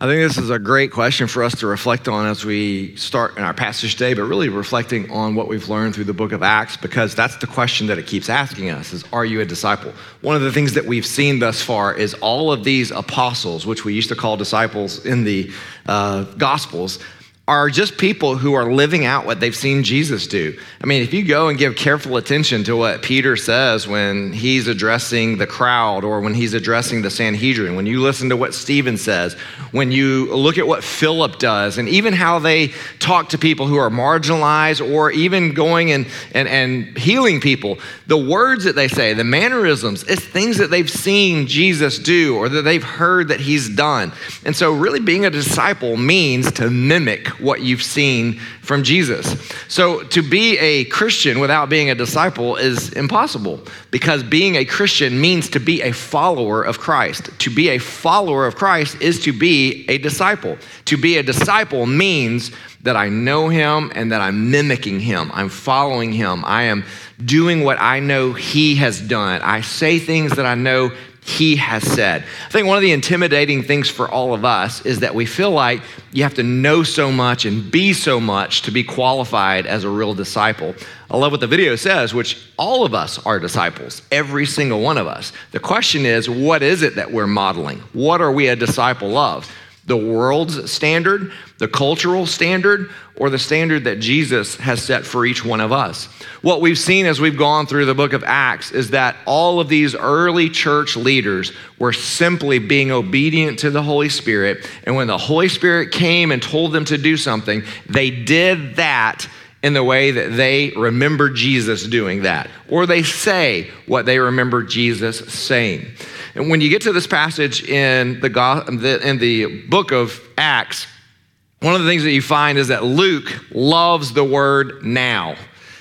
I think this is a great question for us to reflect on as we start in our passage today, but really reflecting on what we've learned through the book of Acts, because that's the question that it keeps asking us is, are you a disciple? One of the things that we've seen thus far is all of these apostles, which we used to call disciples in the uh, Gospels, are just people who are living out what they've seen Jesus do. I mean, if you go and give careful attention to what Peter says when he's addressing the crowd or when he's addressing the Sanhedrin, when you listen to what Stephen says, when you look at what Philip does, and even how they talk to people who are marginalized or even going and, and, and healing people, the words that they say, the mannerisms, it's things that they've seen Jesus do or that they've heard that he's done. And so, really, being a disciple means to mimic what you've seen from Jesus. So to be a Christian without being a disciple is impossible because being a Christian means to be a follower of Christ. To be a follower of Christ is to be a disciple. To be a disciple means that I know him and that I'm mimicking him. I'm following him. I am doing what I know he has done. I say things that I know he has said. I think one of the intimidating things for all of us is that we feel like you have to know so much and be so much to be qualified as a real disciple. I love what the video says, which all of us are disciples, every single one of us. The question is, what is it that we're modeling? What are we a disciple of? The world's standard, the cultural standard, or the standard that Jesus has set for each one of us. What we've seen as we've gone through the book of Acts is that all of these early church leaders were simply being obedient to the Holy Spirit. And when the Holy Spirit came and told them to do something, they did that in the way that they remember Jesus doing that, or they say what they remember Jesus saying. And when you get to this passage in the, in the book of Acts, one of the things that you find is that Luke loves the word now.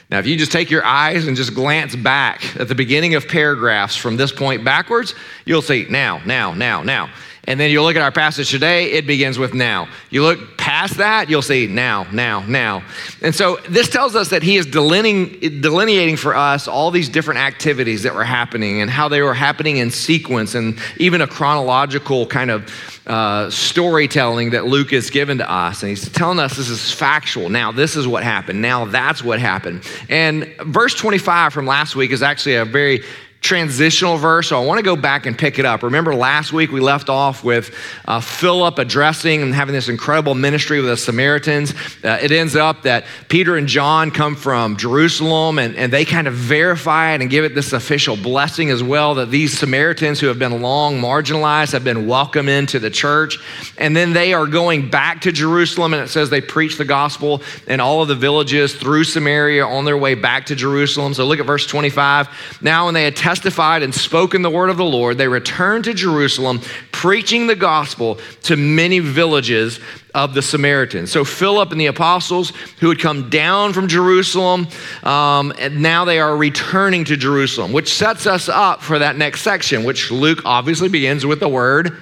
Now, if you just take your eyes and just glance back at the beginning of paragraphs from this point backwards, you'll see now, now, now, now. And then you look at our passage today, it begins with now. You look past that, you'll see now, now, now. And so this tells us that he is delineating, delineating for us all these different activities that were happening and how they were happening in sequence and even a chronological kind of uh, storytelling that Luke has given to us. And he's telling us this is factual. Now, this is what happened. Now, that's what happened. And verse 25 from last week is actually a very transitional verse, so I want to go back and pick it up. Remember last week we left off with uh, Philip addressing and having this incredible ministry with the Samaritans. Uh, it ends up that Peter and John come from Jerusalem and, and they kind of verify it and give it this official blessing as well that these Samaritans who have been long marginalized have been welcomed into the church. And then they are going back to Jerusalem and it says they preach the gospel in all of the villages through Samaria on their way back to Jerusalem. So look at verse 25. Now, when they had testified and spoken the word of the Lord, they returned to Jerusalem, preaching the gospel to many villages of the Samaritans. So Philip and the apostles who had come down from Jerusalem, um, and now they are returning to Jerusalem, which sets us up for that next section, which Luke obviously begins with the word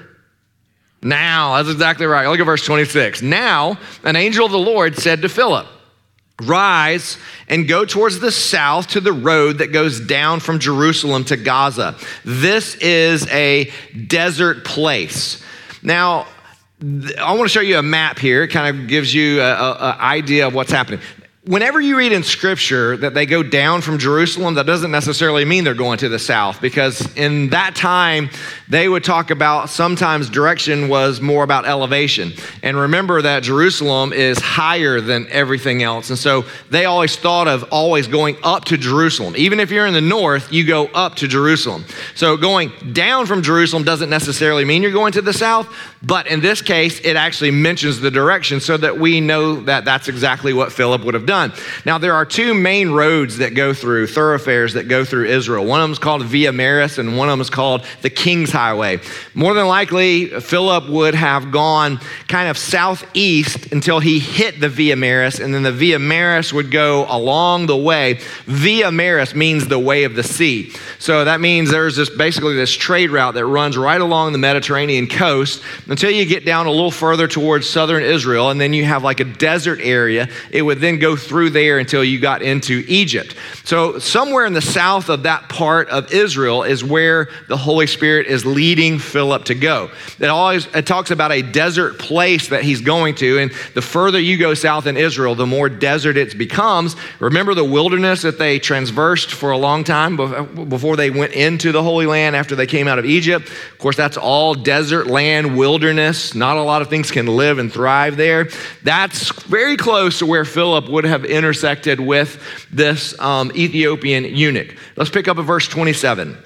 now. That's exactly right. Look at verse 26. Now, an angel of the Lord said to Philip, Rise and go towards the south to the road that goes down from Jerusalem to Gaza. This is a desert place. Now, I want to show you a map here. It kind of gives you an idea of what's happening whenever you read in scripture that they go down from Jerusalem, that doesn't necessarily mean they're going to the south because in that time they would talk about sometimes direction was more about elevation. And remember that Jerusalem is higher than everything else. And so they always thought of always going up to Jerusalem. Even if you're in the north, you go up to Jerusalem. So going down from Jerusalem doesn't necessarily mean you're going to the south, but in this case, it actually mentions the direction so that we know that that's exactly what Philip would have done done. Now, there are two main roads that go through, thoroughfares that go through Israel. One of them is called Via Maris, and one of them is called the King's Highway. More than likely, Philip would have gone kind of southeast until he hit the Via Maris, and then the Via Maris would go along the way. Via Maris means the way of the sea. So that means there's this basically this trade route that runs right along the Mediterranean coast until you get down a little further towards southern Israel, and then you have like a desert area. It would then go through there until you got into Egypt. So, somewhere in the south of that part of Israel is where the Holy Spirit is leading Philip to go. It always it talks about a desert place that he's going to, and the further you go south in Israel, the more desert it becomes. Remember the wilderness that they transversed for a long time before they went into the Holy Land after they came out of Egypt? Of course, that's all desert land, wilderness. Not a lot of things can live and thrive there. That's very close to where Philip would have intersected with this um, Ethiopian eunuch. Let's pick up at verse 27.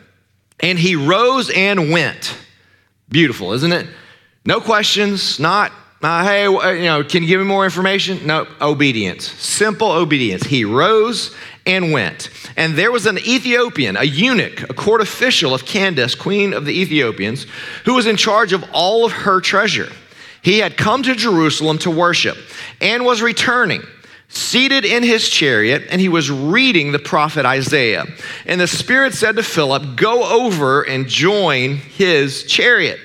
And he rose and went. Beautiful, isn't it? No questions, not, uh, hey, you know, can you give me more information? No, obedience. Simple obedience. He rose and went. And there was an Ethiopian, a eunuch, a court official of Candace, queen of the Ethiopians, who was in charge of all of her treasure. He had come to Jerusalem to worship and was returning seated in his chariot, and he was reading the prophet Isaiah. And the Spirit said to Philip, Go over and join his chariot.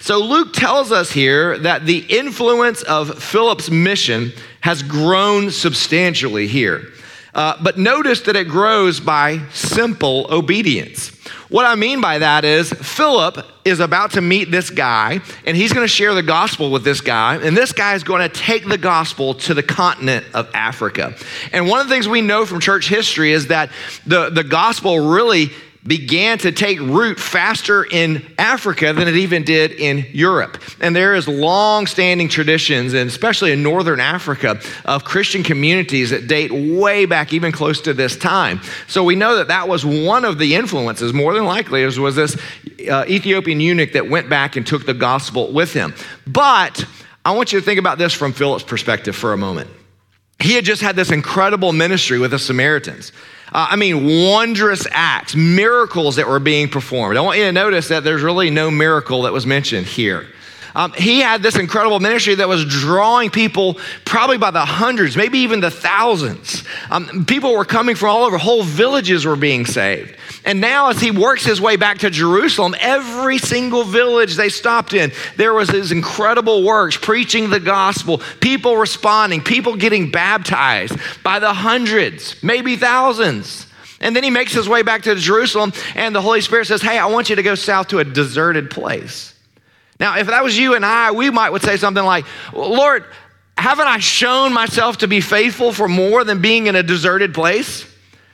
So Luke tells us here that the influence of Philip's mission has grown substantially here. Uh, but notice that it grows by simple obedience. What I mean by that is Philip is about to meet this guy, and he's going to share the gospel with this guy, and this guy is going to take the gospel to the continent of Africa. And one of the things we know from church history is that the, the gospel really began to take root faster in Africa than it even did in Europe. And there is long-standing traditions, and especially in northern Africa, of Christian communities that date way back, even close to this time. So we know that that was one of the influences, more than likely, was this uh, Ethiopian eunuch that went back and took the gospel with him. But I want you to think about this from Philip's perspective for a moment. He had just had this incredible ministry with the Samaritans. Uh, I mean, wondrous acts, miracles that were being performed. I want you to notice that there's really no miracle that was mentioned here. Um, he had this incredible ministry that was drawing people probably by the hundreds, maybe even the thousands. Um, people were coming from all over, whole villages were being saved. And now, as he works his way back to Jerusalem, every single village they stopped in, there was his incredible works, preaching the gospel, people responding, people getting baptized by the hundreds, maybe thousands. And then he makes his way back to Jerusalem, and the Holy Spirit says, Hey, I want you to go south to a deserted place. Now, if that was you and I, we might would say something like, Lord, haven't I shown myself to be faithful for more than being in a deserted place?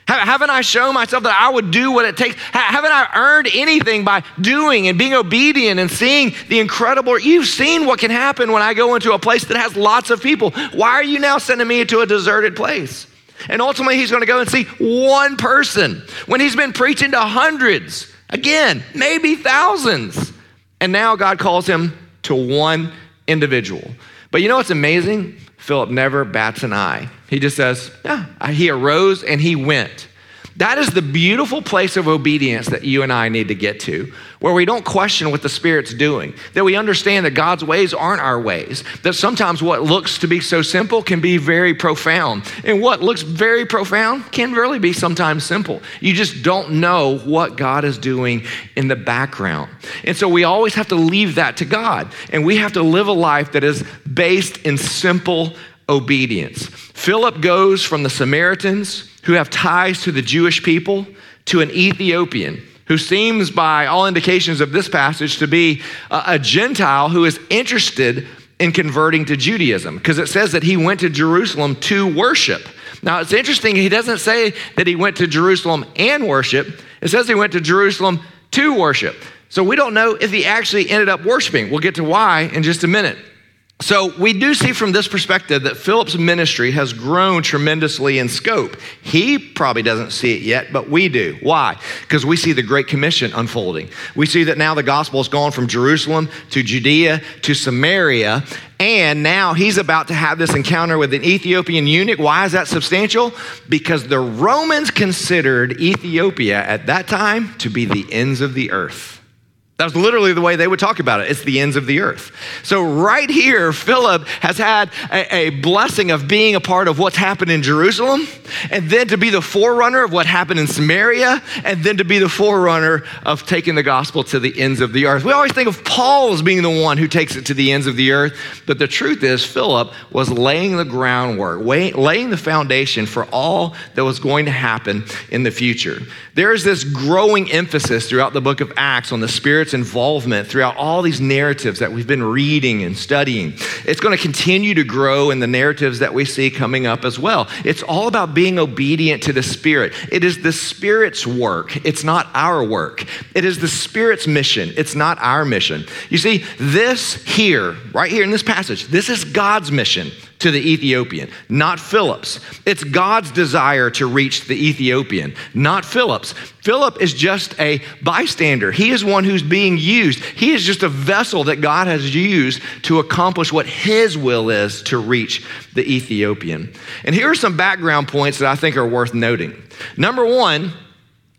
Haven't I shown myself that I would do what it takes? Haven't I earned anything by doing and being obedient and seeing the incredible? You've seen what can happen when I go into a place that has lots of people. Why are you now sending me to a deserted place? And ultimately, he's going to go and see one person when he's been preaching to hundreds, again, maybe thousands. And now God calls him to one individual. But you know what's amazing? Philip never bats an eye. He just says, Yeah, he arose and he went. That is the beautiful place of obedience that you and I need to get to, where we don't question what the Spirit's doing, that we understand that God's ways aren't our ways, that sometimes what looks to be so simple can be very profound. And what looks very profound can really be sometimes simple. You just don't know what God is doing in the background. And so we always have to leave that to God, and we have to live a life that is based in simple obedience. Philip goes from the Samaritans who have ties to the Jewish people to an Ethiopian who seems, by all indications of this passage, to be a, Gentile who is interested in converting to Judaism because it says that he went to Jerusalem to worship. Now, it's interesting, he doesn't say that he went to Jerusalem and worship, it says he went to Jerusalem to worship. So we don't know if he actually ended up worshiping. We'll get to why in just a minute. So, we do see from this perspective that Philip's ministry has grown tremendously in scope. He probably doesn't see it yet, but we do. Why? Because we see the Great Commission unfolding. We see that now the gospel has gone from Jerusalem to Judea to Samaria, and now he's about to have this encounter with an Ethiopian eunuch. Why is that substantial? Because the Romans considered Ethiopia at that time to be the ends of the earth. That's literally the way they would talk about it. It's the ends of the earth. So, right here, Philip has had a, a, blessing of being a part of what's happened in Jerusalem, and then to be the forerunner of what happened in Samaria, and then to be the forerunner of taking the gospel to the ends of the earth. We always think of Paul as being the one who takes it to the ends of the earth, but the truth is, Philip was laying the groundwork, laying the foundation for all that was going to happen in the future. There is this growing emphasis throughout the book of Acts on the Spirit's involvement throughout all these narratives that we've been reading and studying. It's going to continue to grow in the narratives that we see coming up as well. It's all about being obedient to the Spirit. It is the Spirit's work, it's not our work. It is the Spirit's mission, it's not our mission. You see, this here, right here in this passage, this is God's mission to the Ethiopian, not Philip's. It's God's desire to reach the Ethiopian, not Philip's. Philip is just a bystander. He is one who's being used. He is just a vessel that God has used to accomplish what his will is to reach the Ethiopian. And here are some background points that I think are worth noting. Number one,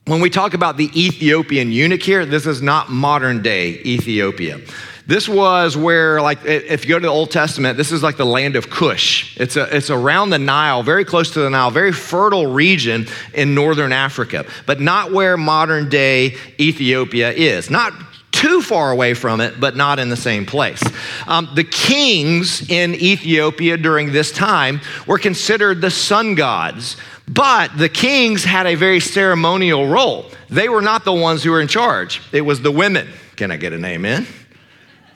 when we talk about the Ethiopian eunuch here, this is not modern day Ethiopia. This was where, like, if you go to the Old Testament, this is like the land of Cush. It's, a, it's around the Nile, very close to the Nile, very fertile region in northern Africa, but not where modern day Ethiopia is. Not too far away from it, but not in the same place. Um, the kings in Ethiopia during this time were considered the sun gods. But the kings had a very ceremonial role. They were not the ones who were in charge, it was the women. Can I get an amen?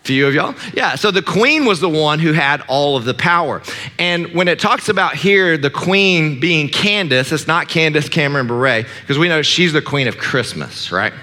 Few of y'all? Yeah, so the queen was the one who had all of the power. And when it talks about here the queen being Candace, it's not Candace Cameron Bure, because we know she's the queen of Christmas, right?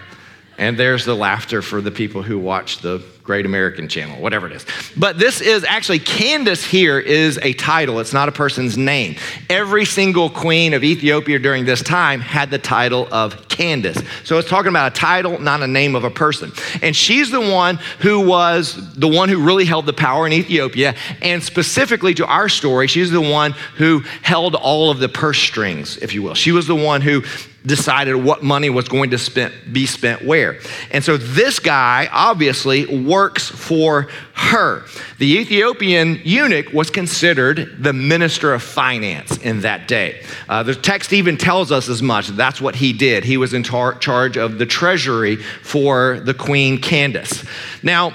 And there's the laughter for the people who watch the Great American Channel, whatever it is. But this is actually, Candace here is a title, it's not a person's name. Every single queen of Ethiopia during this time had the title of Candace. So it's talking about a title, not a name of a person. And she's the one who was the one who really held the power in Ethiopia. And specifically to our story, she's the one who held all of the purse strings, if you will. She was the one who decided what money was going to spent, be spent where. And so this guy obviously works for her. The Ethiopian eunuch was considered the minister of finance in that day. Uh, the text even tells us as much. That's what he did. He was in tar- charge of the treasury for the queen Candace. Now,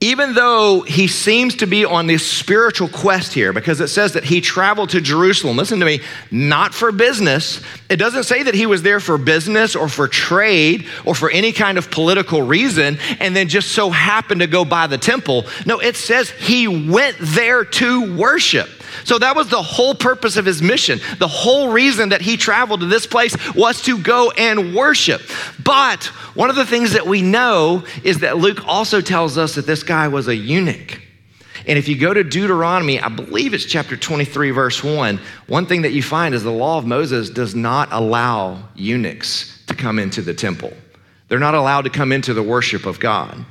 even though he seems to be on this spiritual quest here, because it says that he traveled to Jerusalem, listen to me, not for business. It doesn't say that he was there for business or for trade or for any kind of political reason and then just so happened to go by the temple. No, it says he went there to worship. So that was the whole purpose of his mission. The whole reason that he traveled to this place was to go and worship. But one of the things that we know is that Luke also tells us that this guy was a eunuch. And if you go to Deuteronomy, I believe it's chapter 23, verse 1, one thing that you find is the law of Moses does not allow eunuchs to come into the temple. They're not allowed to come into the worship of God.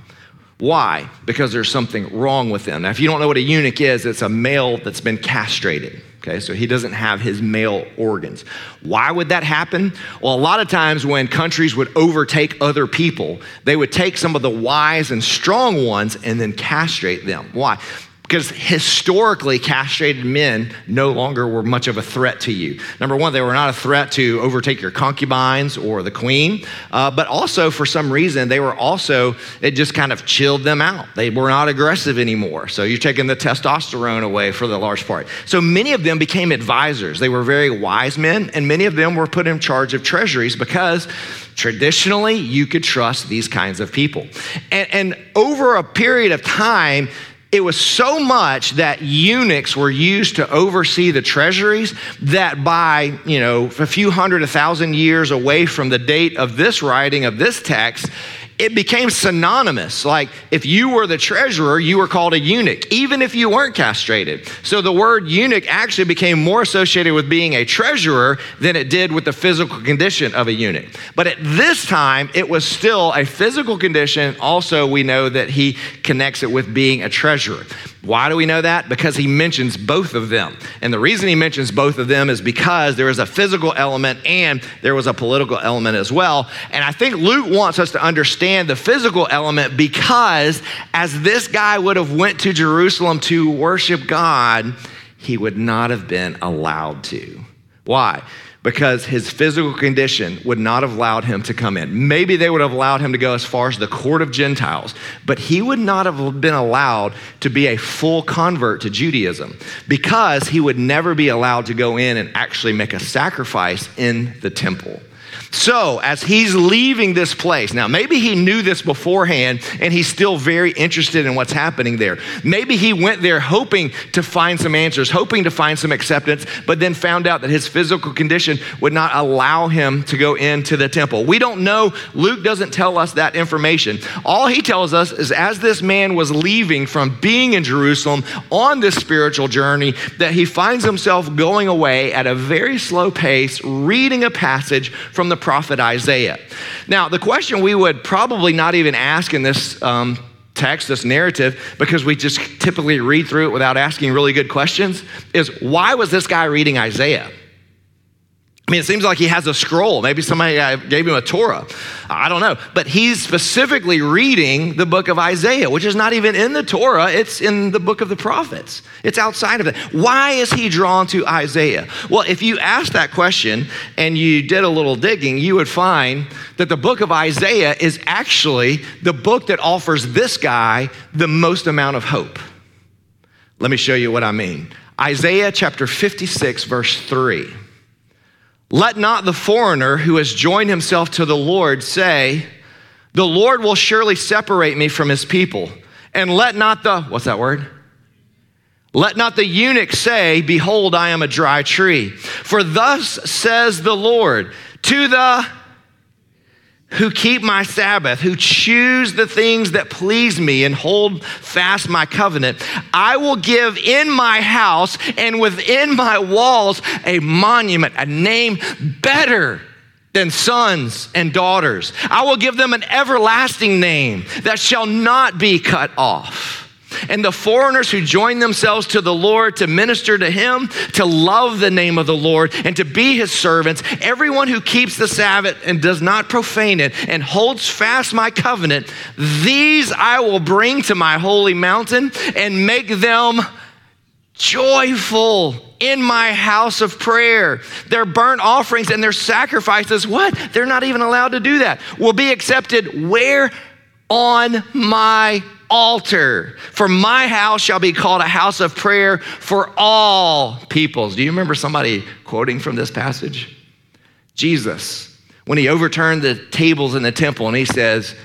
Why? Because there's something wrong with them. Now, if you don't know what a eunuch is, it's a male that's been castrated. Okay, so he doesn't have his male organs. Why would that happen? Well, a lot of times when countries would overtake other people, they would take some of the wise and strong ones and then castrate them. Why? Because historically castrated men no longer were much of a threat to you. Number one, they were not a threat to overtake your concubines or the queen, uh, but also for some reason, they were also, it just kind of chilled them out. They were not aggressive anymore. So you're taking the testosterone away for the large part. So many of them became advisors. They were very wise men, and many of them were put in charge of treasuries because traditionally you could trust these kinds of people. And, and over a period of time, it was so much that eunuchs were used to oversee the treasuries that by, you know, a few hundred, a thousand years away from the date of this writing of this text, it became synonymous. Like if you were the treasurer, you were called a eunuch, even if you weren't castrated. So the word eunuch actually became more associated with being a treasurer than it did with the physical condition of a eunuch. But at this time, it was still a physical condition. Also, we know that he connects it with being a treasurer. Why do we know that? Because he mentions both of them. And the reason he mentions both of them is because there is a physical element and there was a political element as well. And I think Luke wants us to understand the physical element because as this guy would have went to Jerusalem to worship God, he would not have been allowed to. Why? Because his physical condition would not have allowed him to come in. Maybe they would have allowed him to go as far as the court of Gentiles, but he would not have been allowed to be a full convert to Judaism because he would never be allowed to go in and actually make a sacrifice in the temple. So, as he's leaving this place, now maybe he knew this beforehand and he's still very interested in what's happening there. Maybe he went there hoping to find some answers, hoping to find some acceptance, but then found out that his physical condition would not allow him to go into the temple. We don't know. Luke doesn't tell us that information. All he tells us is as this man was leaving from being in Jerusalem on this spiritual journey, that he finds himself going away at a very slow pace, reading a passage from the prophet Isaiah. Now, the question we would probably not even ask in this um, text, this narrative, because we just typically read through it without asking really good questions, is why was this guy reading Isaiah? I mean, it seems like he has a scroll. Maybe somebody uh, gave him a Torah. I don't know. But he's specifically reading the book of Isaiah, which is not even in the Torah, it's in the book of the prophets. It's outside of it. Why is he drawn to Isaiah? Well, if you ask that question and you did a little digging, you would find that the book of Isaiah is actually the book that offers this guy the most amount of hope. Let me show you what I mean. Isaiah chapter 56, verse 3. Let not the foreigner who has joined himself to the Lord say, The Lord will surely separate me from his people. And let not the, what's that word? Let not the eunuch say, Behold, I am a dry tree. For thus says the Lord to the who keep my Sabbath, who choose the things that please me and hold fast my covenant, I will give in my house and within my walls a monument, a name better than sons and daughters. I will give them an everlasting name that shall not be cut off and the foreigners who join themselves to the Lord to minister to him, to love the name of the Lord, and to be his servants, everyone who keeps the Sabbath and does not profane it and holds fast my covenant, these I will bring to my holy mountain and make them joyful in my house of prayer. Their burnt offerings and their sacrifices, what? They're not even allowed to do that, will be accepted where? On my altar. For my house shall be called a house of prayer for all peoples. Do you remember somebody quoting from this passage? Jesus, when he overturned the tables in the temple and he says,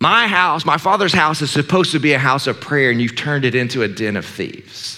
My house, my father's house is supposed to be a house of prayer, and you've turned it into a den of thieves.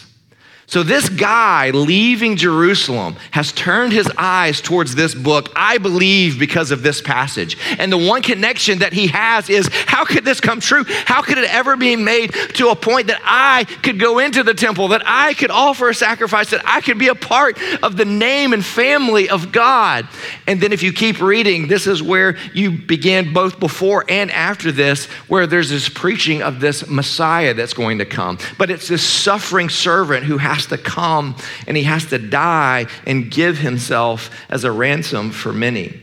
So, this guy leaving Jerusalem has turned his eyes towards this book, I believe, because of this passage. And the one connection that he has is how could this come true? How could it ever be made to a point that I could go into the temple, that I could offer a sacrifice, that I could be a part of the name and family of God? And then, if you keep reading, this is where you begin both before and after this, where there's this preaching of this Messiah that's going to come. But it's this suffering servant who has has to come and he has to die and give himself as a ransom for many.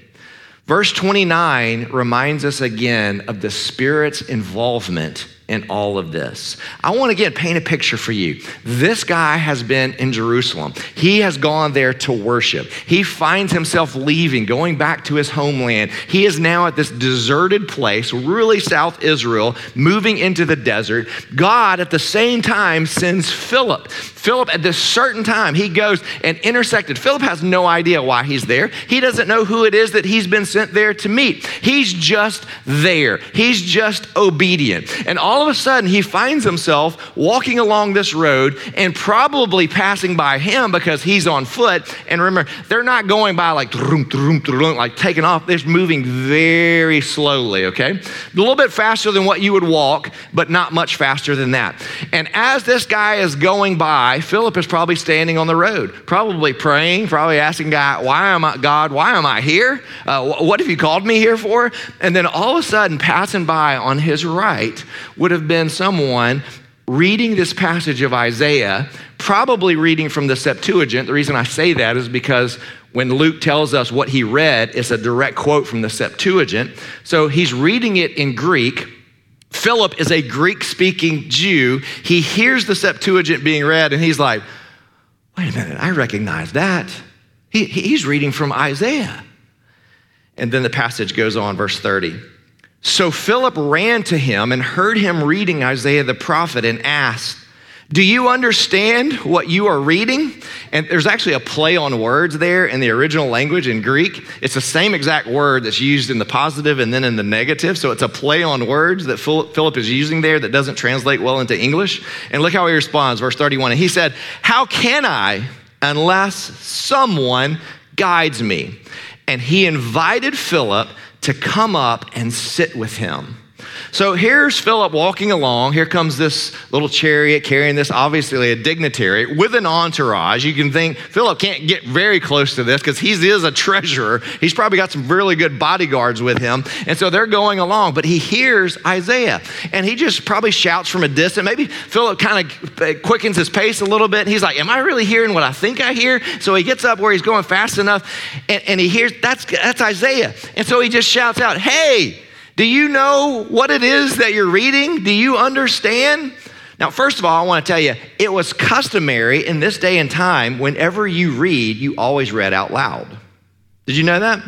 Verse 29 reminds us again of the Spirit's involvement in all of this. I want to again paint a picture for you. This guy has been in Jerusalem. He has gone there to worship. He finds himself leaving, going back to his homeland. He is now at this deserted place, really South Israel, moving into the desert. God at the same time sends Philip. Philip at this certain time, he goes and intersected. Philip has no idea why he's there. He doesn't know who it is that he's been sent there to meet. He's just there. He's just obedient. And all all of a sudden he finds himself walking along this road and probably passing by him because he's on foot. And remember, they're not going by like like taking off. They're moving very slowly, okay? A little bit faster than what you would walk, but not much faster than that. And as this guy is going by, Philip is probably standing on the road, probably praying, probably asking God, why am I, God, why am I here? Uh, what have you called me here for? And then all of a sudden, passing by on his right would have been someone reading this passage of Isaiah, probably reading from the Septuagint. The reason I say that is because when Luke tells us what he read, it's a direct quote from the Septuagint. So he's reading it in Greek. Philip is a Greek speaking Jew. He hears the Septuagint being read and he's like, wait a minute, I recognize that. He, he's reading from Isaiah. And then the passage goes on, verse 30. So Philip ran to him and heard him reading Isaiah the prophet and asked, do you understand what you are reading? And there's actually a play on words there in the original language in Greek. It's the same exact word that's used in the positive and then in the negative. So it's a play on words that Philip is using there that doesn't translate well into English. And look how he responds, verse 31. And he said, How can I unless someone guides me? And he invited Philip to come up and sit with him. So here's Philip walking along. Here comes this little chariot carrying this, obviously a dignitary with an entourage. You can think Philip can't get very close to this because he is a treasurer. He's probably got some really good bodyguards with him. And so they're going along, but he hears Isaiah and he just probably shouts from a distance. Maybe Philip kind of quickens his pace a little bit. And he's like, Am I really hearing what I think I hear? So he gets up where he's going fast enough and, and he hears that's, that's Isaiah. And so he just shouts out, Hey, do you know what it is that you're reading? Do you understand? Now, first of all, I want to tell you, it was customary in this day and time, whenever you read, you always read out loud. Did you know that?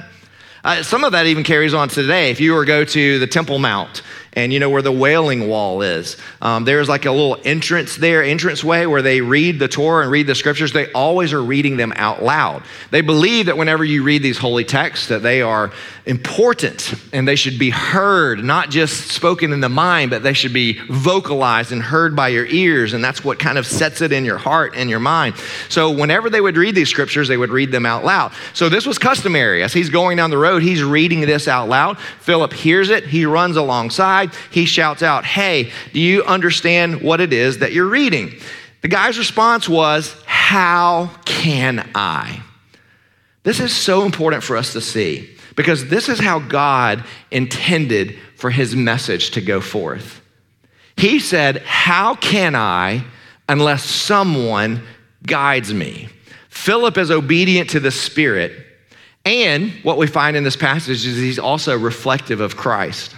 Uh, some of that even carries on today. If you were to go to the Temple Mount and you know where the wailing wall is. Um, there's like a little entrance there entrance way where they read the torah and read the scriptures. They always are reading them out loud. They believe that whenever you read these holy texts that they are important and they should be heard not just spoken in the mind but they should be vocalized and heard by your ears. And that's what kind of sets it in your heart and your mind. So whenever they would read these scriptures they would read them out loud. So this was customary. As he's going down the road he's reading this out loud. Philip hears it. He runs alongside he shouts out, Hey, do you understand what it is that you're reading? The guy's response was, How can I? This is so important for us to see because this is how God intended for his message to go forth. He said, How can I unless someone guides me? Philip is obedient to the Spirit. And what we find in this passage is he's also reflective of Christ.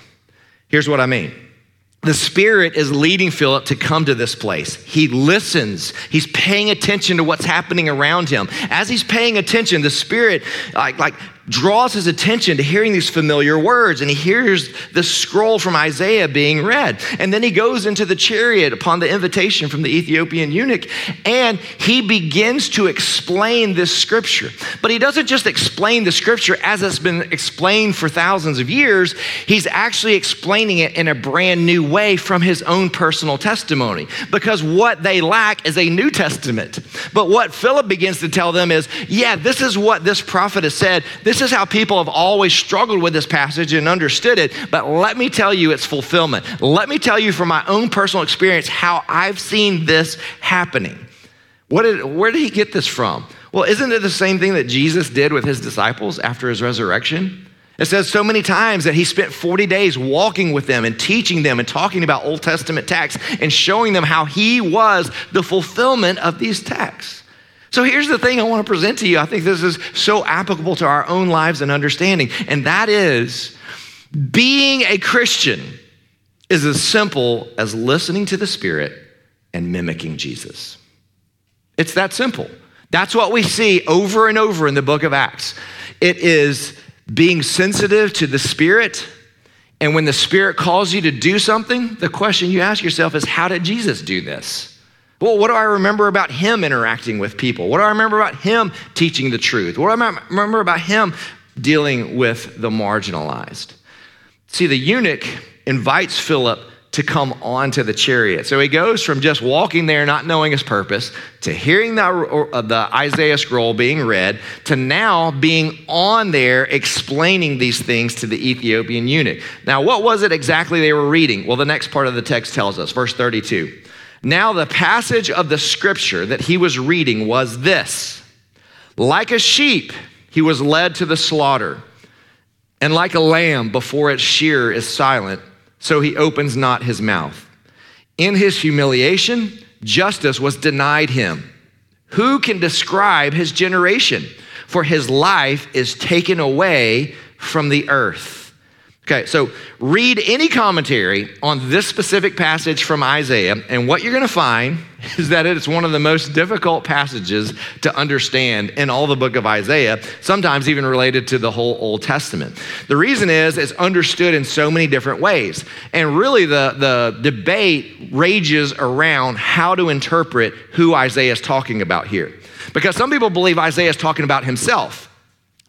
Here's what I mean. The Spirit is leading Philip to come to this place. He listens. He's paying attention to what's happening around him. As he's paying attention, the Spirit like, like draws his attention to hearing these familiar words and he hears the scroll from Isaiah being read. And then he goes into the chariot upon the invitation from the Ethiopian eunuch and he begins to explain this scripture. But he doesn't just explain the scripture as it's been explained for thousands of years, he's actually explaining it in a brand new way from his own personal testimony. Because what they lack is a New Testament. But what Philip begins to tell them is, yeah, this is what this prophet has said. This is how people have always struggled with this passage and understood it, but let me tell you its fulfillment. Let me tell you from my own personal experience how I've seen this happening. Did, where did he get this from? Well, isn't it the same thing that Jesus did with his disciples after his resurrection? It says so many times that he spent 40 days walking with them and teaching them and talking about Old Testament texts and showing them how he was the fulfillment of these texts. So here's the thing I want to present to you. I think this is so applicable to our own lives and understanding, and that is being a Christian is as simple as listening to the Spirit and mimicking Jesus. It's that simple. That's what we see over and over in the book of Acts. It is being sensitive to the Spirit. And when the Spirit calls you to do something, the question you ask yourself is, How did Jesus do this? Well, what do I remember about him interacting with people? What do I remember about him teaching the truth? What do I remember about him dealing with the marginalized? See, the eunuch invites Philip to come onto the chariot. So he goes from just walking there, not knowing his purpose, to hearing the, uh, the Isaiah scroll being read, to now being on there explaining these things to the Ethiopian eunuch. Now, what was it exactly they were reading? Well, the next part of the text tells us, verse 32. Now, the passage of the scripture that he was reading was this Like a sheep, he was led to the slaughter, and like a lamb before its shearer is silent, so he opens not his mouth. In his humiliation, justice was denied him. Who can describe his generation? For his life is taken away from the earth. Okay, so read any commentary on this specific passage from Isaiah, and what you're going to find is that it's one of the most difficult passages to understand in all the book of Isaiah, sometimes even related to the whole Old Testament. The reason is it's understood in so many different ways. And really, the, the debate rages around how to interpret who Isaiah is talking about here. Because some people believe Isaiah is talking about himself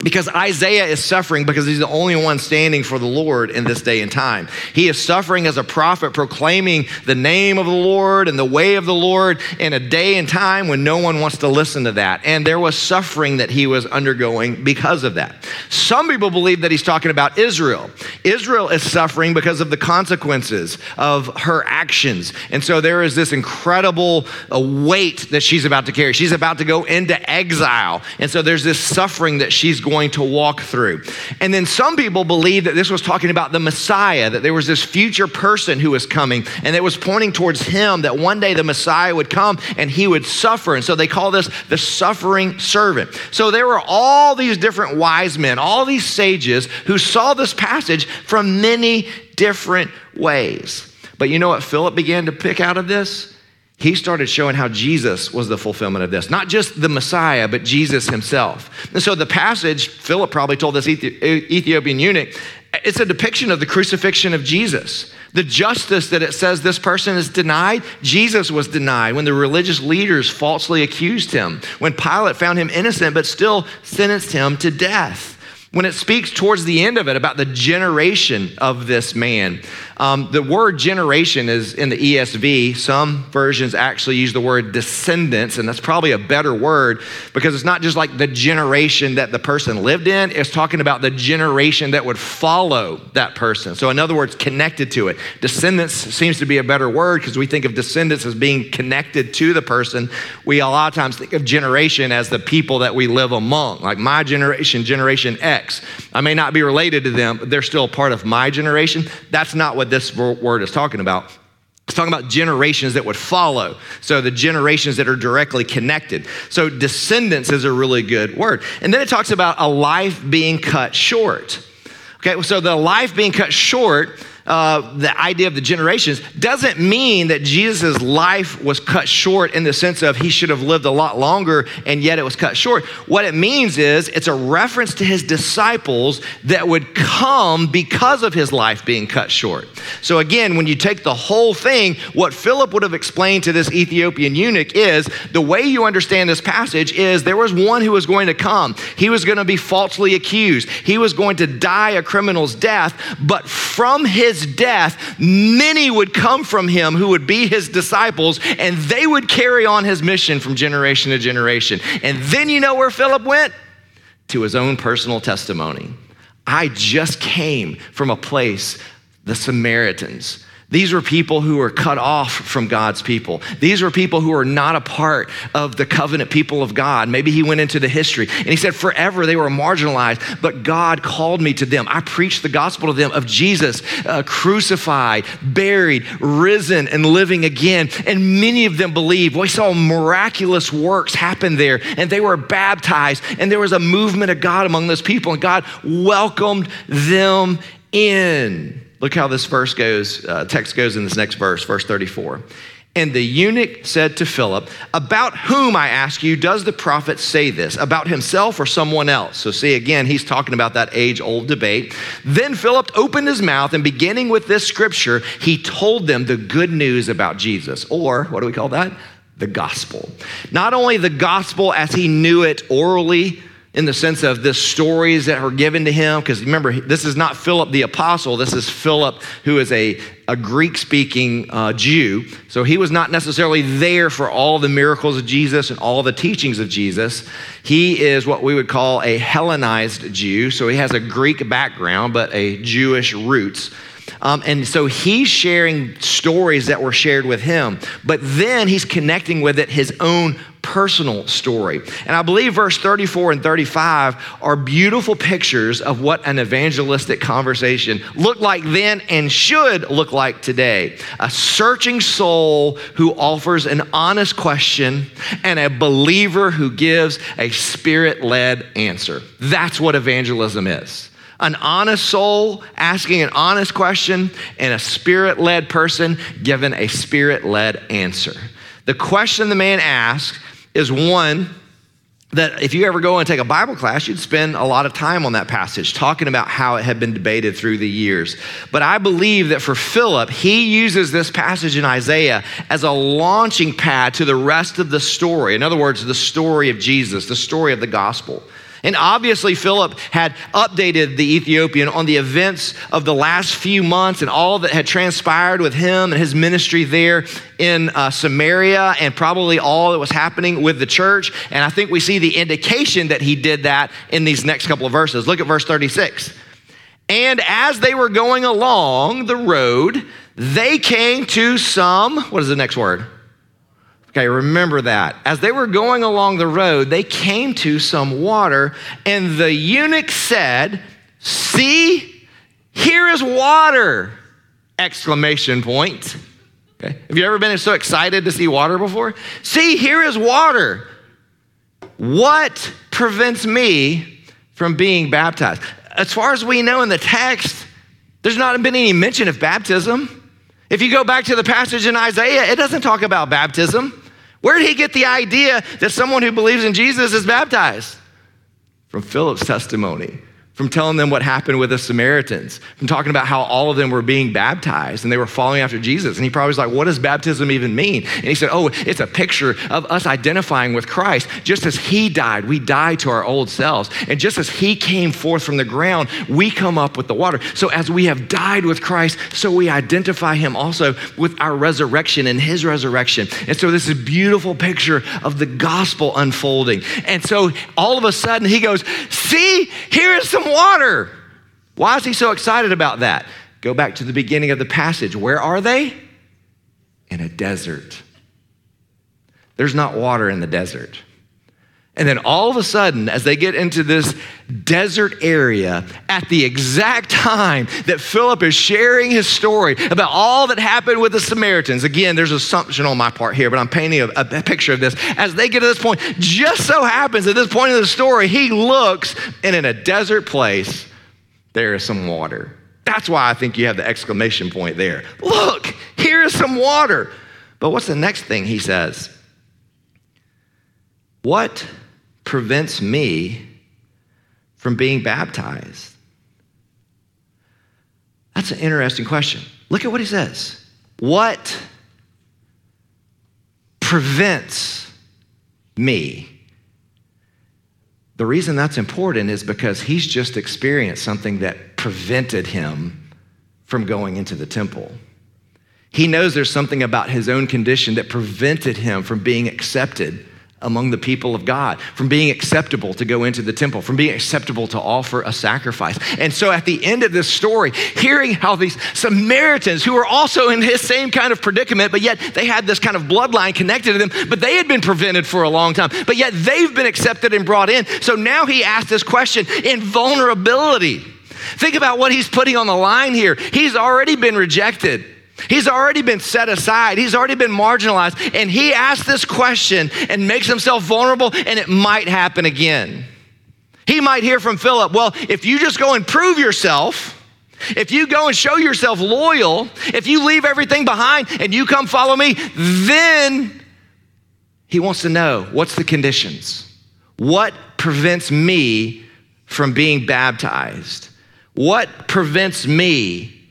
because Isaiah is suffering because he's the only one standing for the Lord in this day and time. He is suffering as a prophet, proclaiming the name of the Lord and the way of the Lord in a day and time when no one wants to listen to that. And there was suffering that he was undergoing because of that. Some people believe that he's talking about Israel. Israel is suffering because of the consequences of her actions. And so there is this incredible uh, weight that she's about to carry. She's about to go into exile. And so there's this suffering that she's going going to walk through. And then some people believe that this was talking about the Messiah, that there was this future person who was coming, and it was pointing towards him that one day the Messiah would come and he would suffer. And so they call this the suffering servant. So there were all these different wise men, all these sages who saw this passage from many different ways. But you know what Philip began to pick out of this? He started showing how Jesus was the fulfillment of this. Not just the Messiah, but Jesus himself. And so the passage, Philip probably told this Ethiopian eunuch, it's a depiction of the crucifixion of Jesus. The justice that it says this person is denied, Jesus was denied when the religious leaders falsely accused him, when Pilate found him innocent but still sentenced him to death. When it speaks towards the end of it about the generation of this man, um, the word generation is in the ESV. Some versions actually use the word descendants, and that's probably a better word because it's not just like the generation that the person lived in, it's talking about the generation that would follow that person. So, in other words, connected to it. Descendants seems to be a better word because we think of descendants as being connected to the person. We a lot of times think of generation as the people that we live among, like my generation, Generation X. I may not be related to them, but they're still part of my generation. That's not what this word is talking about. It's talking about generations that would follow. So the generations that are directly connected. So descendants is a really good word. And then it talks about a life being cut short. Okay, so the life being cut short uh, the idea of the generations doesn't mean that Jesus' life was cut short in the sense of he should have lived a lot longer and yet it was cut short. What it means is it's a reference to his disciples that would come because of his life being cut short. So, again, when you take the whole thing, what Philip would have explained to this Ethiopian eunuch is the way you understand this passage is there was one who was going to come. He was going to be falsely accused, he was going to die a criminal's death, but from his his death, many would come from him who would be his disciples, and they would carry on his mission from generation to generation. And then you know where Philip went? To his own personal testimony. I just came from a place, the Samaritans these were people who were cut off from God's people. These were people who were not a part of the covenant people of God. Maybe he went into the history and he said, Forever they were marginalized, but God called me to them. I preached the gospel to them of Jesus uh, crucified, buried, risen, and living again. And many of them believed. We saw miraculous works happen there, and they were baptized, and there was a movement of God among those people, and God welcomed them in. Look how this verse goes, uh, text goes in this next verse, verse 34. And the eunuch said to Philip, About whom, I ask you, does the prophet say this? About himself or someone else? So, see, again, he's talking about that age old debate. Then Philip opened his mouth, and beginning with this scripture, he told them the good news about Jesus. Or, what do we call that? The gospel. Not only the gospel as he knew it orally, in the sense of the stories that were given to him. Because remember, this is not Philip the apostle, this is Philip who is a, a Greek speaking uh, Jew. So he was not necessarily there for all the miracles of Jesus and all the teachings of Jesus. He is what we would call a Hellenized Jew. So he has a Greek background, but a Jewish roots. Um, and so he's sharing stories that were shared with him, but then he's connecting with it his own personal story. And I believe verse 34 and 35 are beautiful pictures of what an evangelistic conversation looked like then and should look like today. A searching soul who offers an honest question and a believer who gives a spirit led answer. That's what evangelism is an honest soul asking an honest question, and a spirit led person given a spirit led answer. The question the man asks is one that if you ever go and take a Bible class, you'd spend a lot of time on that passage talking about how it had been debated through the years. But I believe that for Philip, he uses this passage in Isaiah as a launching pad to the rest of the story. In other words, the story of Jesus, the story of the gospel. And obviously, Philip had updated the Ethiopian on the events of the last few months and all that had transpired with him and his ministry there in uh, Samaria and probably all that was happening with the church. And I think we see the indication that he did that in these next couple of verses. Look at verse 36. And as they were going along the road, they came to some, what is the next word? Okay, remember that. As they were going along the road, they came to some water, and the eunuch said, See, here is water! Exclamation point. Okay. Have you ever been so excited to see water before? See, here is water. What prevents me from being baptized? As far as we know in the text, there's not been any mention of baptism. If you go back to the passage in Isaiah, it doesn't talk about baptism. Where did he get the idea that someone who believes in Jesus is baptized? From Philip's testimony from telling them what happened with the Samaritans, from talking about how all of them were being baptized and they were following after Jesus. And he probably was like, What does baptism even mean? And he said, Oh, it's a picture of us identifying with Christ. Just as he died, we die to our old selves. And just as he came forth from the ground, we come up with the water. So as we have died with Christ, so we identify him also with our resurrection and his resurrection. And so this is a beautiful picture of the gospel unfolding. And so all of a sudden he goes, See, here is some some water. Why is he so excited about that? Go back to the beginning of the passage. Where are they? In a desert. There's not water in the desert. And then all of a sudden, as they get into this desert area, at the exact time that Philip is sharing his story about all that happened with the Samaritans, again, there's assumption on my part here, but I'm painting a, a picture of this. As they get to this point, just so happens at this point in the story, he looks and in a desert place, there is some water. That's why I think you have the exclamation point there. Look, here is some water. But what's the next thing he says? What prevents me from being baptized? That's an interesting question. Look at what he says. What prevents me? The reason that's important is because he's just experienced something that prevented him from going into the temple. He knows there's something about his own condition that prevented him from being accepted among the people of God, from being acceptable to go into the temple, from being acceptable to offer a sacrifice. And so at the end of this story, hearing how these Samaritans, who were also in his same kind of predicament, but yet they had this kind of bloodline connected to them, but they had been prevented for a long time, but yet they've been accepted and brought in. So now he asked this question in vulnerability. Think about what he's putting on the line here. He's already been rejected. He's already been set aside. He's already been marginalized. And he asks this question and makes himself vulnerable, and it might happen again. He might hear from Philip, well, if you just go and prove yourself, if you go and show yourself loyal, if you leave everything behind and you come follow me, then he wants to know what's the conditions? What prevents me from being baptized? What prevents me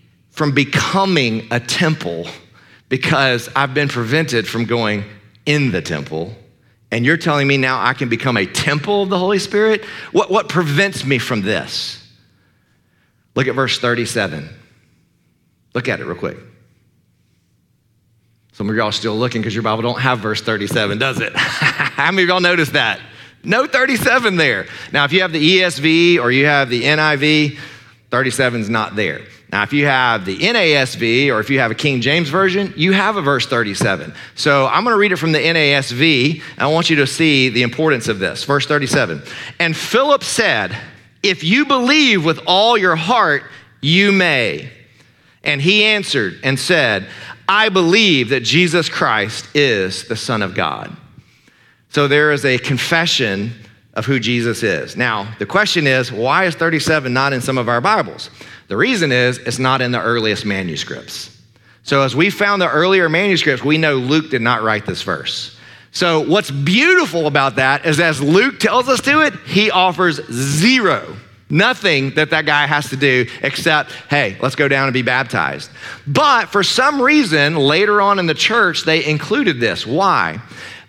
from becoming a temple because I've been prevented from going in the temple. And you're telling me now I can become a temple of the Holy Spirit? What, what prevents me from this? Look at verse 37. Look at it real quick. Some of y'all still looking because your Bible don't have verse 37, does it? How many of y'all noticed that? No 37 there. Now, if you have the ESV or you have the NIV, 37 is not there. Now, if you have the NASV or if you have a King James Version, you have a verse 37. So I'm going to read it from the NASV. I want you to see the importance of this. Verse 37. And Philip said, If you believe with all your heart, you may. And he answered and said, I believe that Jesus Christ is the Son of God. So there is a confession of who Jesus is. Now, the question is, why is 37 not in some of our Bibles? The reason is it's not in the earliest manuscripts. So, as we found the earlier manuscripts, we know Luke did not write this verse. So, what's beautiful about that is as Luke tells us to it, he offers zero, nothing that that guy has to do except, hey, let's go down and be baptized. But for some reason, later on in the church, they included this. Why?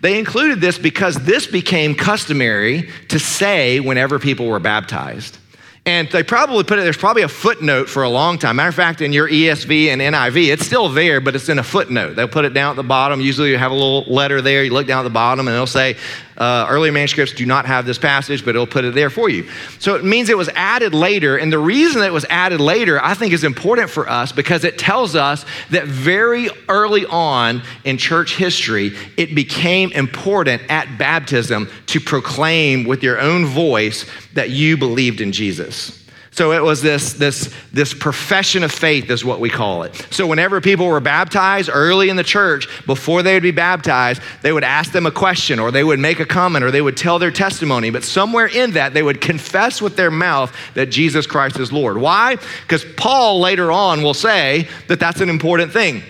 They included this because this became customary to say whenever people were baptized. And they probably put it, there's probably a footnote for a long time. Matter of fact, in your ESV and NIV, it's still there, but it's in a footnote. They'll put it down at the bottom. Usually you have a little letter there. You look down at the bottom and it'll say, uh, earlier manuscripts do not have this passage, but it'll put it there for you. So it means it was added later. And the reason that it was added later, I think, is important for us because it tells us that very early on in church history, it became important at baptism to proclaim with your own voice that you believed in Jesus. So it was this, this, this profession of faith, is what we call it. So whenever people were baptized early in the church, before they would be baptized, they would ask them a question or they would make a comment or they would tell their testimony. But somewhere in that, they would confess with their mouth that Jesus Christ is Lord. Why? Because Paul later on will say that that's an important thing.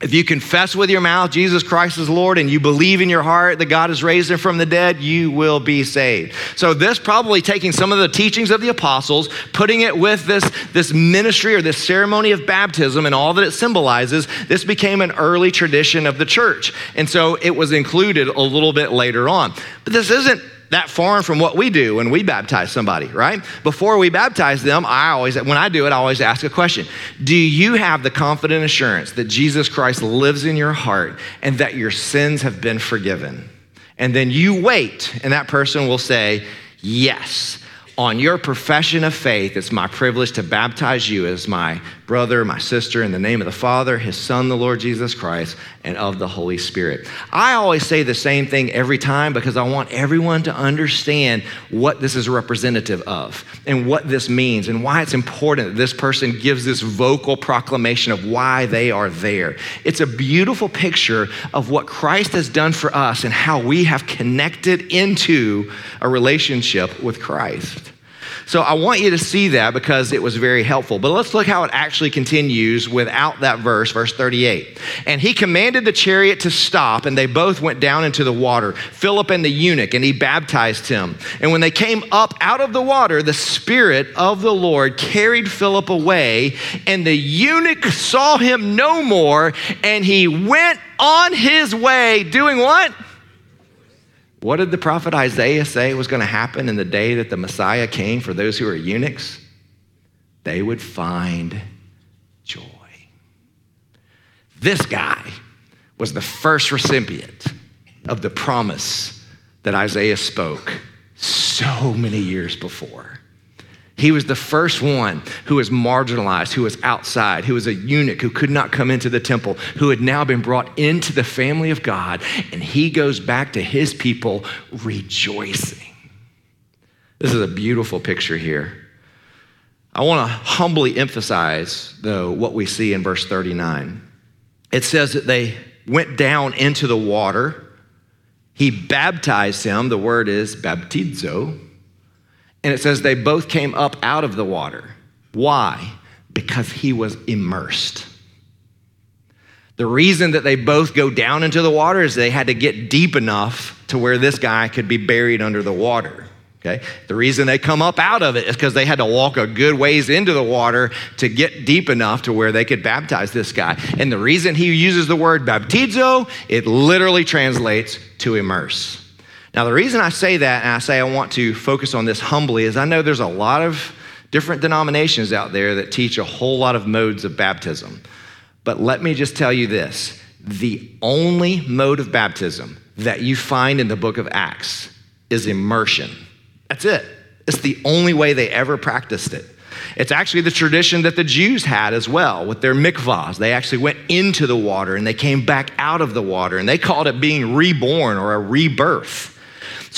If you confess with your mouth Jesus Christ is Lord and you believe in your heart that God has raised him from the dead, you will be saved. So, this probably taking some of the teachings of the apostles, putting it with this, this ministry or this ceremony of baptism and all that it symbolizes, this became an early tradition of the church. And so it was included a little bit later on. But this isn't that foreign from what we do when we baptize somebody, right? Before we baptize them, I always, when I do it, I always ask a question Do you have the confident assurance that Jesus Christ lives in your heart and that your sins have been forgiven? And then you wait, and that person will say, Yes on your profession of faith, it's my privilege to baptize you as my brother, my sister, in the name of the Father, His Son, the Lord Jesus Christ, and of the Holy Spirit. I always say the same thing every time because I want everyone to understand what this is representative of and what this means and why it's important that this person gives this vocal proclamation of why they are there. It's a beautiful picture of what Christ has done for us and how we have connected into a relationship with Christ. So I want you to see that because it was very helpful. But let's look how it actually continues without that verse, verse 38. And he commanded the chariot to stop, and they both went down into the water, Philip and the eunuch, and he baptized him. And when they came up out of the water, the Spirit of the Lord carried Philip away, and the eunuch saw him no more, and he went on his way doing what? What did the prophet Isaiah say was going to happen in the day that the Messiah came for those who are eunuchs? They would find joy. This guy was the first recipient of the promise that Isaiah spoke so many years before. He was the first one who was marginalized, who was outside, who was a eunuch, who could not come into the temple, who had now been brought into the family of God. And he goes back to his people rejoicing. This is a beautiful picture here. I want to humbly emphasize, though, what we see in verse 39. It says that they went down into the water. He baptized him. The word is baptizo and it says they both came up out of the water. Why? Because he was immersed. The reason that they both go down into the water is they had to get deep enough to where this guy could be buried under the water. Okay? The reason they come up out of it is because they had to walk a good ways into the water to get deep enough to where they could baptize this guy. And the reason he uses the word baptizo, it literally translates to immerse. Now, the reason I say that and I say I want to focus on this humbly is I know there's a lot of different denominations out there that teach a whole lot of modes of baptism. But let me just tell you this the only mode of baptism that you find in the book of Acts is immersion. That's it. It's the only way they ever practiced it. It's actually the tradition that the Jews had as well with their mikvahs. They actually went into the water and they came back out of the water, and they called it being reborn or a rebirth.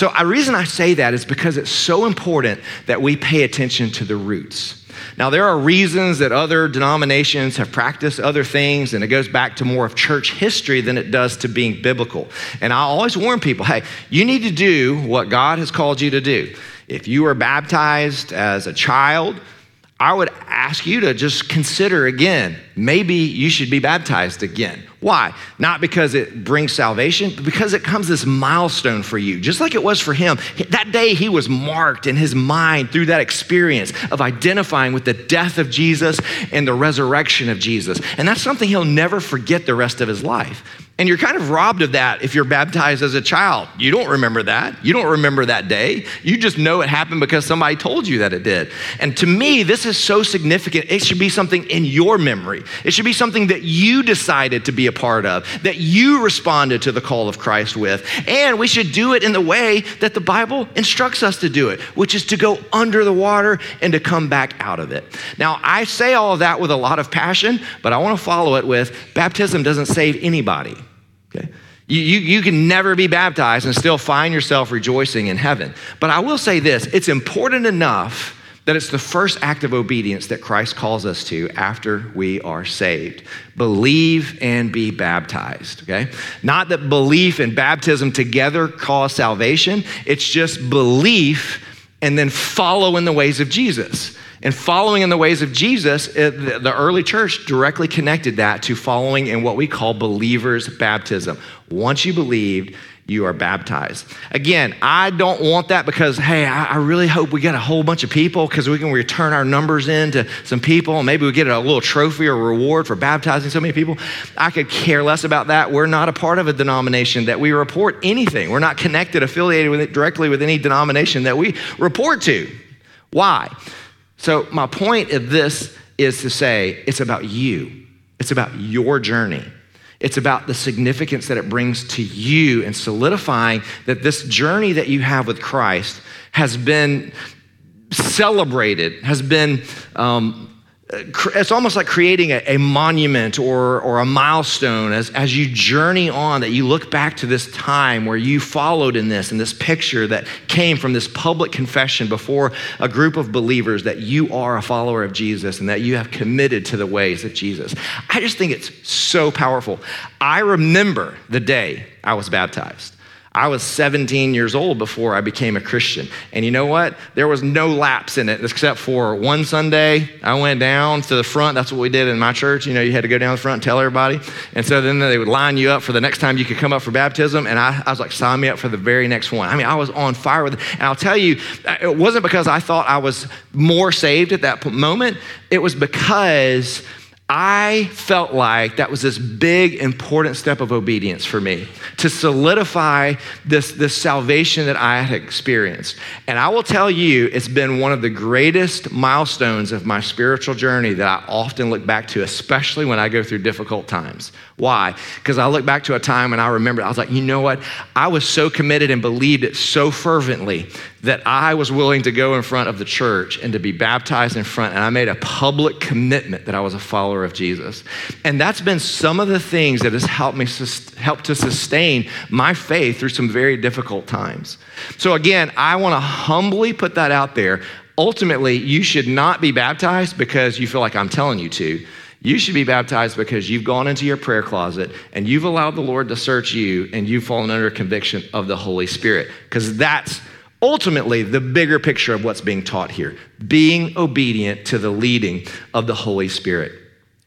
So, the reason I say that is because it's so important that we pay attention to the roots. Now, there are reasons that other denominations have practiced other things, and it goes back to more of church history than it does to being biblical. And I always warn people hey, you need to do what God has called you to do. If you were baptized as a child, I would ask you to just consider again, maybe you should be baptized again. Why? Not because it brings salvation, but because it comes this milestone for you, just like it was for him. That day he was marked in his mind through that experience of identifying with the death of Jesus and the resurrection of Jesus. And that's something he'll never forget the rest of his life. And you're kind of robbed of that if you're baptized as a child. You don't remember that. You don't remember that day. You just know it happened because somebody told you that it did. And to me, this is so significant. It should be something in your memory. It should be something that you decided to be a part of, that you responded to the call of Christ with. And we should do it in the way that the Bible instructs us to do it, which is to go under the water and to come back out of it. Now, I say all of that with a lot of passion, but I want to follow it with baptism doesn't save anybody. Okay? You, you, you, can never be baptized and still find yourself rejoicing in heaven. But I will say this it's important enough that it's the first act of obedience that Christ calls us to after we are saved. Believe and be baptized, okay? Not that belief and baptism together cause salvation, it's just belief and then follow in the ways of Jesus. And following in the ways of Jesus, the early church directly connected that to following in what we call believers' baptism. Once you believed, you are baptized. Again, I don't want that because, hey, I, really hope we get a whole bunch of people because we can return our numbers in to some people and maybe we get a little trophy or reward for baptizing so many people. I could care less about that. We're not a part of a denomination that we report anything. We're not connected, affiliated with it directly with any denomination that we report to. Why? So, my point of this is to say it's about you, it's about your journey. It's about the significance that it brings to you and solidifying that this journey that you have with Christ has been celebrated, has been um, it's almost like creating a, a, monument or, or a milestone as, as you journey on, that you look back to this time where you followed in this, and this picture that came from this public confession before a group of believers that you are a follower of Jesus and that you have committed to the ways of Jesus. I just think it's so powerful. I remember the day I was baptized. I was 17 years old before I became a Christian. And you know what? There was no lapse in it except for one Sunday I went down to the front. That's what we did in my church. You know, you had to go down the front and tell everybody. And so then they would line you up for the next time you could come up for baptism. And I, I was like, sign me up for the very next one. I mean, I was on fire with it. And I'll tell you, uh, it wasn't because I thought I was more saved at that moment, it was because I felt like that was this big, important step of obedience for me to solidify this, this salvation that I had experienced. And I will tell you, it's been one of the greatest milestones of my spiritual journey that I often look back to, especially when I go through difficult times. Why? Because I look back to a time and I remember, I was like, you know what? I was so committed and believed it so fervently that I was willing to go in front of the church and to be baptized in front. And I made a public commitment that I was a follower of Jesus. And that's been some of the things that has helped me help to sustain my faith through some very difficult times. So again, I want to humbly put that out there. Ultimately, you should not be baptized because you feel like I'm telling you to. You should be baptized because you've gone into your prayer closet and you've allowed the Lord to search you and you've fallen under conviction of the Holy Spirit. Because that's ultimately the bigger picture of what's being taught here being obedient to the leading of the Holy Spirit.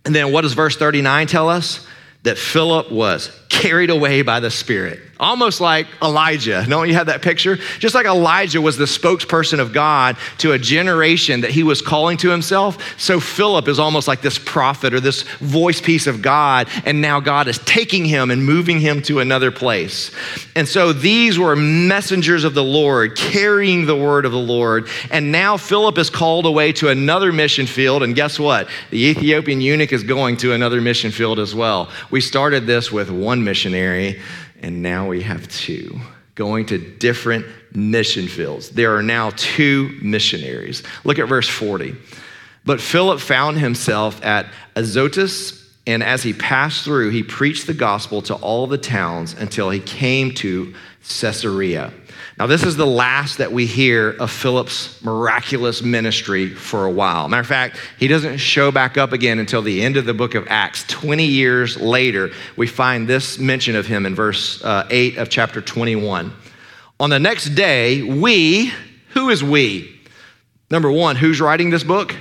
And then what does verse 39 tell us? That Philip was carried away by the Spirit almost like Elijah. Don't you have that picture? Just like Elijah was the spokesperson of God to a generation that he was calling to himself, so Philip is almost like this prophet or this voice piece of God, and now God is taking him and moving him to another place. And so these were messengers of the Lord carrying the word of the Lord, and now Philip is called away to another mission field, and guess what? The Ethiopian eunuch is going to another mission field as well. We started this with one missionary and now we have two going to different mission fields. There are now two missionaries. Look at verse 40. But Philip found himself at Azotus, and as he passed through, he preached the gospel to all the towns until he came to Caesarea. Now, this is the last that we hear of Philip's miraculous ministry for a while. Matter of fact, he doesn't show back up again until the end of the book of Acts. 20 years later, we find this mention of him in verse uh, 8 of chapter 21. On the next day, we, who is we? Number one, who's writing this book?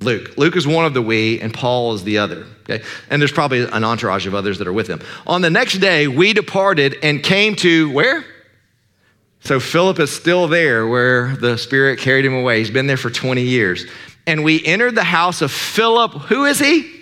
Luke. Luke is one of the we, and Paul is the other. Okay? And there's probably an entourage of others that are with him. On the next day, we departed and came to where? So Philip is still there where the Spirit carried him away. He's been there for 20 years. And we entered the house of Philip. Who is he?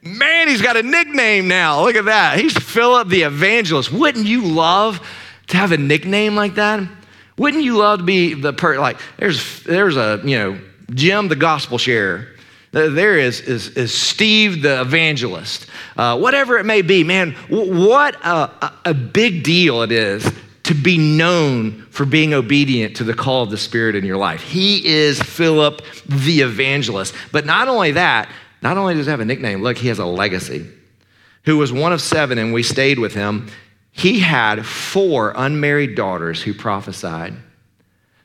Man, he's got a nickname now. Look at that. He's Philip the evangelist. Wouldn't you love to have a nickname like that? Wouldn't you love to be the person like there's there's a, you know, Jim the gospel sharer. There is, is, is Steve the evangelist. Uh, whatever it may be, man, what a, a big deal it is to be known for being obedient to the call of the Spirit in your life. He is Philip the evangelist. But not only that, not only does he have a nickname, look, he has a legacy. Who was one of seven, and we stayed with him. He had four unmarried daughters who prophesied.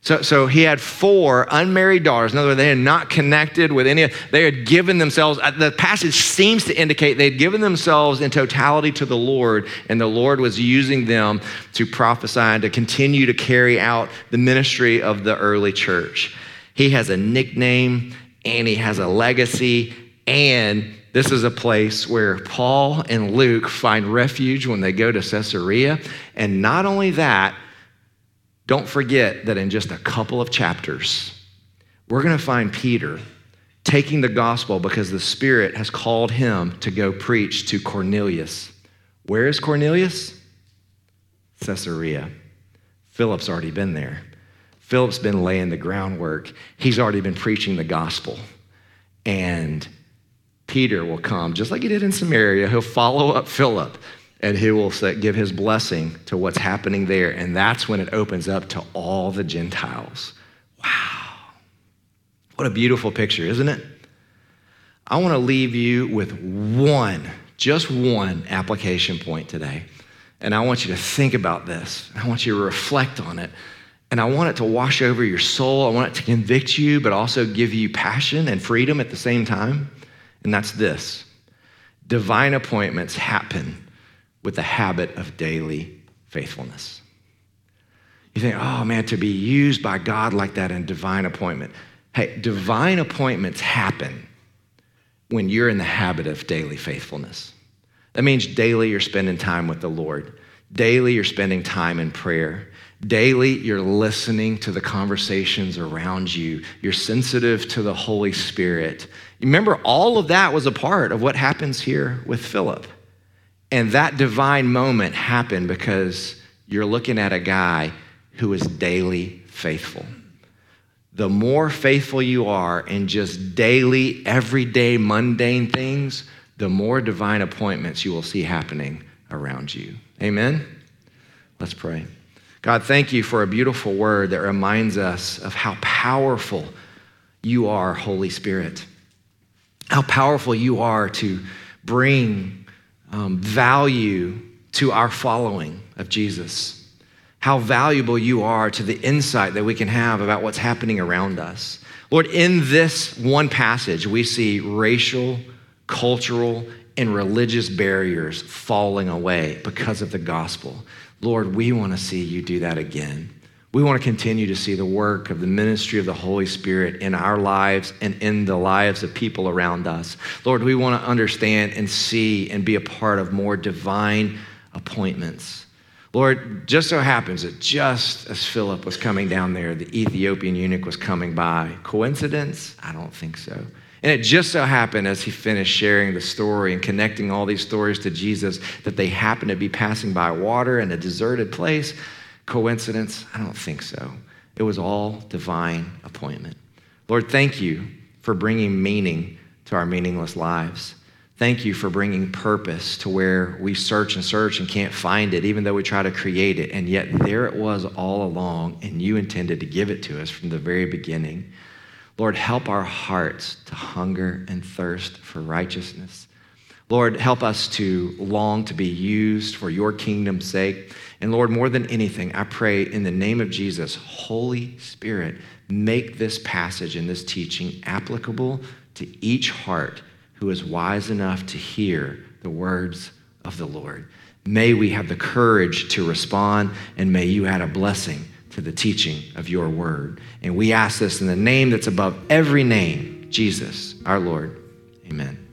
So, so he had four unmarried daughters. In other words, they had not connected with any, they had given themselves, uh, the passage seems to indicate they had given themselves in totality to the Lord, and the Lord was using them to prophesy and to continue to carry out the ministry of the early church. He has a nickname and he has a legacy, and this is a place where Paul and Luke find refuge when they go to Caesarea. And not only that, don't forget that in just a couple of chapters, we're going to find Peter taking the gospel because the Spirit has called him to go preach to Cornelius. Where is Cornelius? Caesarea. Philip's already been there. Philip's been laying the groundwork. He's already been preaching the gospel. And Peter will come, just like he did in Samaria. He'll follow up Philip and he will give his blessing to what's happening there. And that's when it opens up to all the Gentiles. Wow. What a beautiful picture, isn't it? I want to leave you with one, just one application point today. And I want you to think about this. I want you to reflect on it. And I want it to wash over your soul. I want it to convict you, but also give you passion and freedom at the same time. And that's this divine appointments happen with the habit of daily faithfulness. You think, oh man, to be used by God like that in divine appointment. Hey, divine appointments happen when you're in the habit of daily faithfulness. That means daily you're spending time with the Lord. Daily you're spending time in prayer. Daily you're listening to the conversations around you. You're sensitive to the Holy Spirit. Remember, all of that was a part of what happens here with Philip. And that divine moment happened because you're looking at a guy who is daily faithful. The more faithful you are in just daily, everyday, mundane things, the more divine appointments you will see happening around you. Amen? Let's pray. God, thank you for a beautiful word that reminds us of how powerful you are, Holy Spirit. How powerful you are to bring um, value to our following of Jesus. How valuable you are to the insight that we can have about what's happening around us. Lord, in this one passage, we see racial, cultural, and religious barriers falling away because of the gospel. Lord, we want to see you do that again. We want to continue to see the work of the ministry of the Holy Spirit in our lives and in the lives of people around us. Lord, we want to understand and see and be a part of more divine appointments. Lord, just so happens that just as Philip was coming down there, the Ethiopian eunuch was coming by. Coincidence? I don't think so. And it just so happened as he finished sharing the story and connecting all these stories to Jesus that they happened to be passing by water in a deserted place Coincidence? I don't think so. It was all divine appointment. Lord, thank you for bringing meaning to our meaningless lives. Thank you for bringing purpose to where we search and search and can't find it, even though we try to create it. And yet there it was all along, and you intended to give it to us from the very beginning. Lord, help our hearts to hunger and thirst for righteousness. Lord, help us to long to be used for your kingdom's sake. And Lord, more than anything, I pray in the name of Jesus, Holy Spirit, make this passage and this teaching applicable to each heart who is wise enough to hear the words of the Lord. May we have the courage to respond, and may you add a blessing to the teaching of your word. And we ask this in the name that's above every name, Jesus, our Lord. Amen.